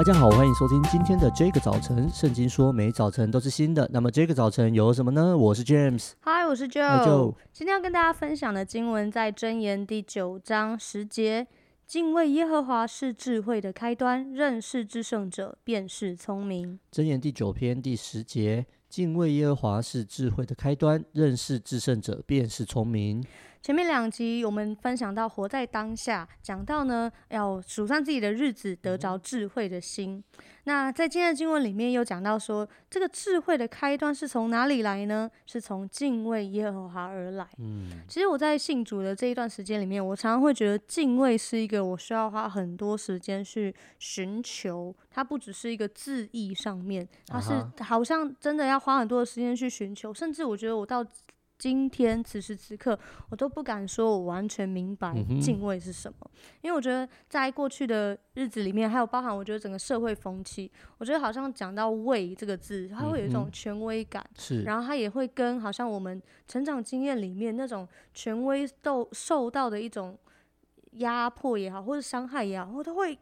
大家好，欢迎收听今天的这个早晨。圣经说每早晨都是新的，那么这个早晨有什么呢？我是 James，嗨，我是 Joe。Joe 今天要跟大家分享的经文在箴言第九章十节：敬畏耶和华是智慧的开端，认识至圣者便是聪明。箴言第九篇第十节：敬畏耶和华是智慧的开端，认识至圣者便是聪明。前面两集我们分享到活在当下，讲到呢要数算自己的日子，得着智慧的心。那在今天的经文里面又讲到说，这个智慧的开端是从哪里来呢？是从敬畏耶和华而来。嗯，其实我在信主的这一段时间里面，我常常会觉得敬畏是一个我需要花很多时间去寻求，它不只是一个字义上面，它是好像真的要花很多的时间去寻求，甚至我觉得我到。今天此时此刻，我都不敢说我完全明白敬畏是什么，嗯、因为我觉得在过去的日子里面，还有包含我觉得整个社会风气，我觉得好像讲到“畏”这个字，它会有一种权威感，嗯、是，然后它也会跟好像我们成长经验里面那种权威受受到的一种压迫也好，或者伤害也好，我都会。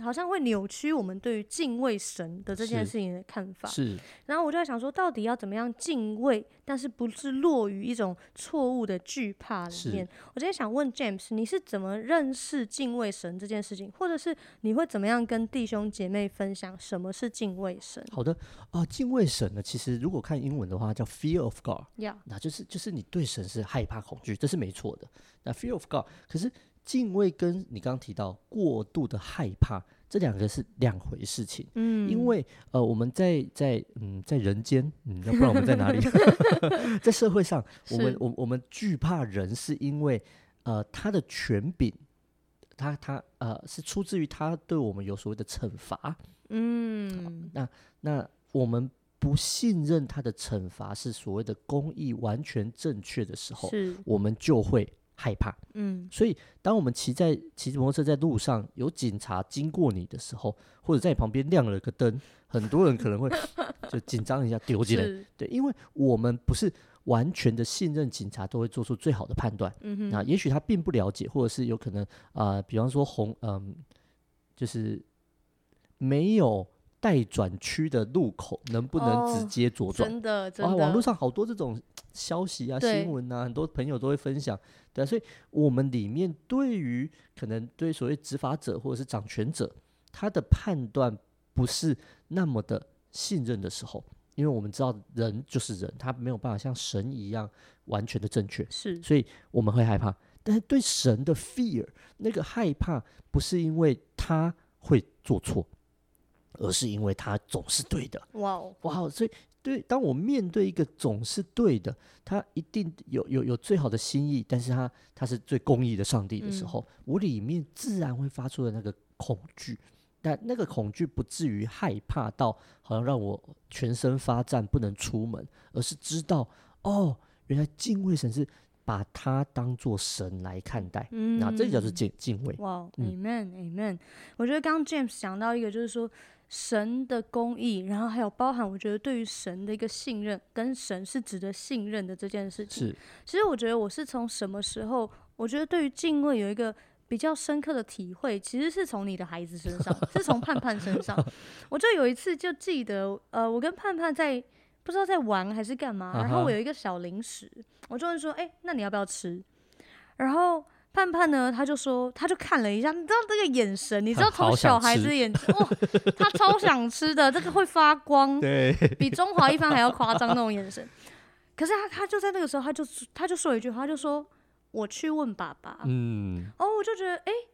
好像会扭曲我们对于敬畏神的这件事情的看法。是，是，然后我就在想说，到底要怎么样敬畏，但是不是落于一种错误的惧怕里面？我今天想问 James，你是怎么认识敬畏神这件事情，或者是你会怎么样跟弟兄姐妹分享什么是敬畏神？好的啊、呃，敬畏神呢，其实如果看英文的话叫 Fear of God，Yeah 那就是就是你对神是害怕恐惧，这是没错的。那 Fear of God，可是。敬畏跟你刚刚提到过度的害怕，这两个是两回事情。嗯，因为呃，我们在在嗯在人间，嗯，要不然我们在哪里？在社会上，我们我我们惧怕人，是因为呃他的权柄，他他呃是出自于他对我们有所谓的惩罚。嗯，那那我们不信任他的惩罚是所谓的公义完全正确的时候，我们就会。害怕，嗯，所以当我们骑在骑摩托车在路上，有警察经过你的时候，或者在你旁边亮了个灯，很多人可能会 就紧张一下丢进来，对，因为我们不是完全的信任警察都会做出最好的判断，嗯哼，那也许他并不了解，或者是有可能啊、呃，比方说红，嗯、呃，就是没有。待转区的路口能不能直接左转？哦？真的，真的。啊，网络上好多这种消息啊、新闻啊，很多朋友都会分享。对，所以我们里面对于可能对所谓执法者或者是掌权者，他的判断不是那么的信任的时候，因为我们知道人就是人，他没有办法像神一样完全的正确。是，所以我们会害怕。但是对神的 fear，那个害怕不是因为他会做错。而是因为他总是对的，哇哦，哇哦，所以对，当我面对一个总是对的，他一定有有有最好的心意，但是他他是最公义的上帝的时候，嗯、我里面自然会发出的那个恐惧，但那个恐惧不至于害怕到好像让我全身发颤不能出门，而是知道哦，原来敬畏神是把他当做神来看待，嗯，那这就叫做敬敬畏。哇、嗯、，Amen Amen，我觉得刚刚 James 讲到一个就是说。神的公义，然后还有包含，我觉得对于神的一个信任，跟神是值得信任的这件事情。是，其实我觉得我是从什么时候，我觉得对于敬畏有一个比较深刻的体会，其实是从你的孩子身上，是从盼盼身上。我就有一次就记得，呃，我跟盼盼在不知道在玩还是干嘛，然后我有一个小零食，我就问说，哎、欸，那你要不要吃？然后。盼盼呢，他就说，他就看了一下，你知道这个眼神，你知道从小孩子的眼睛，哇，他超想吃的，这个会发光，对，比中华一番还要夸张那种眼神。可是他，他就在那个时候，他就他就说一句话，他就说：“我去问爸爸。”嗯，哦，我就觉得，哎、欸，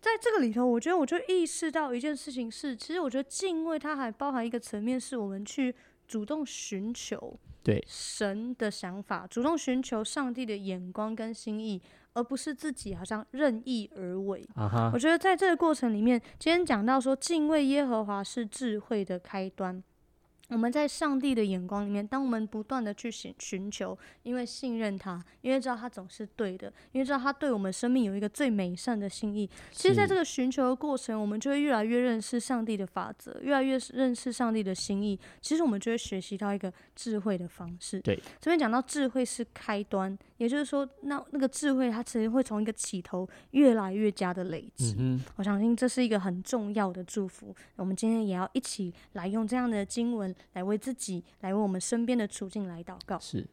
在这个里头，我觉得我就意识到一件事情是，其实我觉得敬畏它还包含一个层面，是我们去主动寻求对神的想法，主动寻求上帝的眼光跟心意。而不是自己好像任意而为。Uh huh. 我觉得在这个过程里面，今天讲到说敬畏耶和华是智慧的开端。我们在上帝的眼光里面，当我们不断的去寻寻求，因为信任他，因为知道他总是对的，因为知道他对我们生命有一个最美善的心意。其实，在这个寻求的过程，我们就会越来越认识上帝的法则，越来越认识上帝的心意。其实，我们就会学习到一个智慧的方式。对，这边讲到智慧是开端，也就是说，那那个智慧它其实会从一个起头越来越加的累积。嗯。我相信这是一个很重要的祝福。我们今天也要一起来用这样的经文。来为自己，来为我们身边的处境来祷告。是，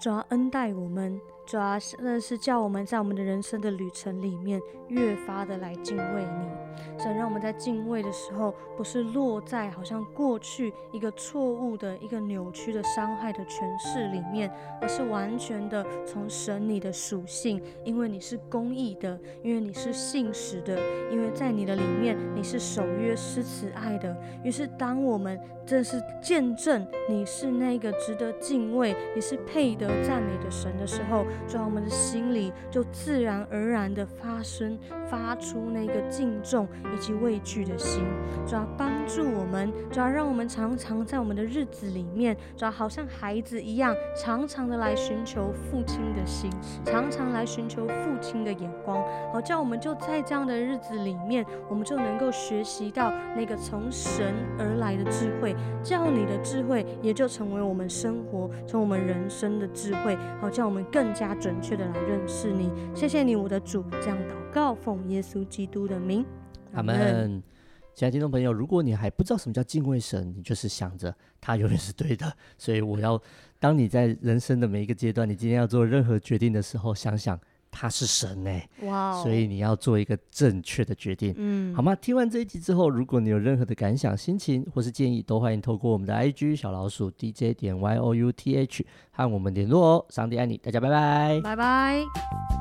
主要，恩待我们。主要那是叫我们在我们的人生的旅程里面越发的来敬畏你，神让我们在敬畏的时候，不是落在好像过去一个错误的一个扭曲的伤害的诠释里面，而是完全的从神你的属性，因为你是公义的，因为你是信实的，因为在你的里面你是守约施慈爱的。于是当我们正是见证你是那个值得敬畏、你是配得赞美的神的时候。主要我们的心里就自然而然的发生、发出那个敬重以及畏惧的心。主要帮助我们，主要让我们常常在我们的日子里面，主要好像孩子一样，常常的来寻求父亲的心，常常来寻求父亲的眼光。好，叫我们就在这样的日子里面，我们就能够学习到那个从神而来的智慧，叫你的智慧也就成为我们生活、从我们人生的智慧。好，叫我们更加。准确的来认识你，谢谢你，我的主。这样祷告，奉耶稣基督的名，阿门。亲爱的听众朋友，如果你还不知道什么叫敬畏神，你就是想着他永远是对的。所以我要，当你在人生的每一个阶段，你今天要做任何决定的时候，想想。他是神呢，哇哦！所以你要做一个正确的决定，嗯，好吗？听完这一集之后，如果你有任何的感想、心情或是建议，都欢迎透过我们的 IG 小老鼠 DJ 点 Y O U T H 和我们联络哦。上帝爱你，大家拜拜，拜拜。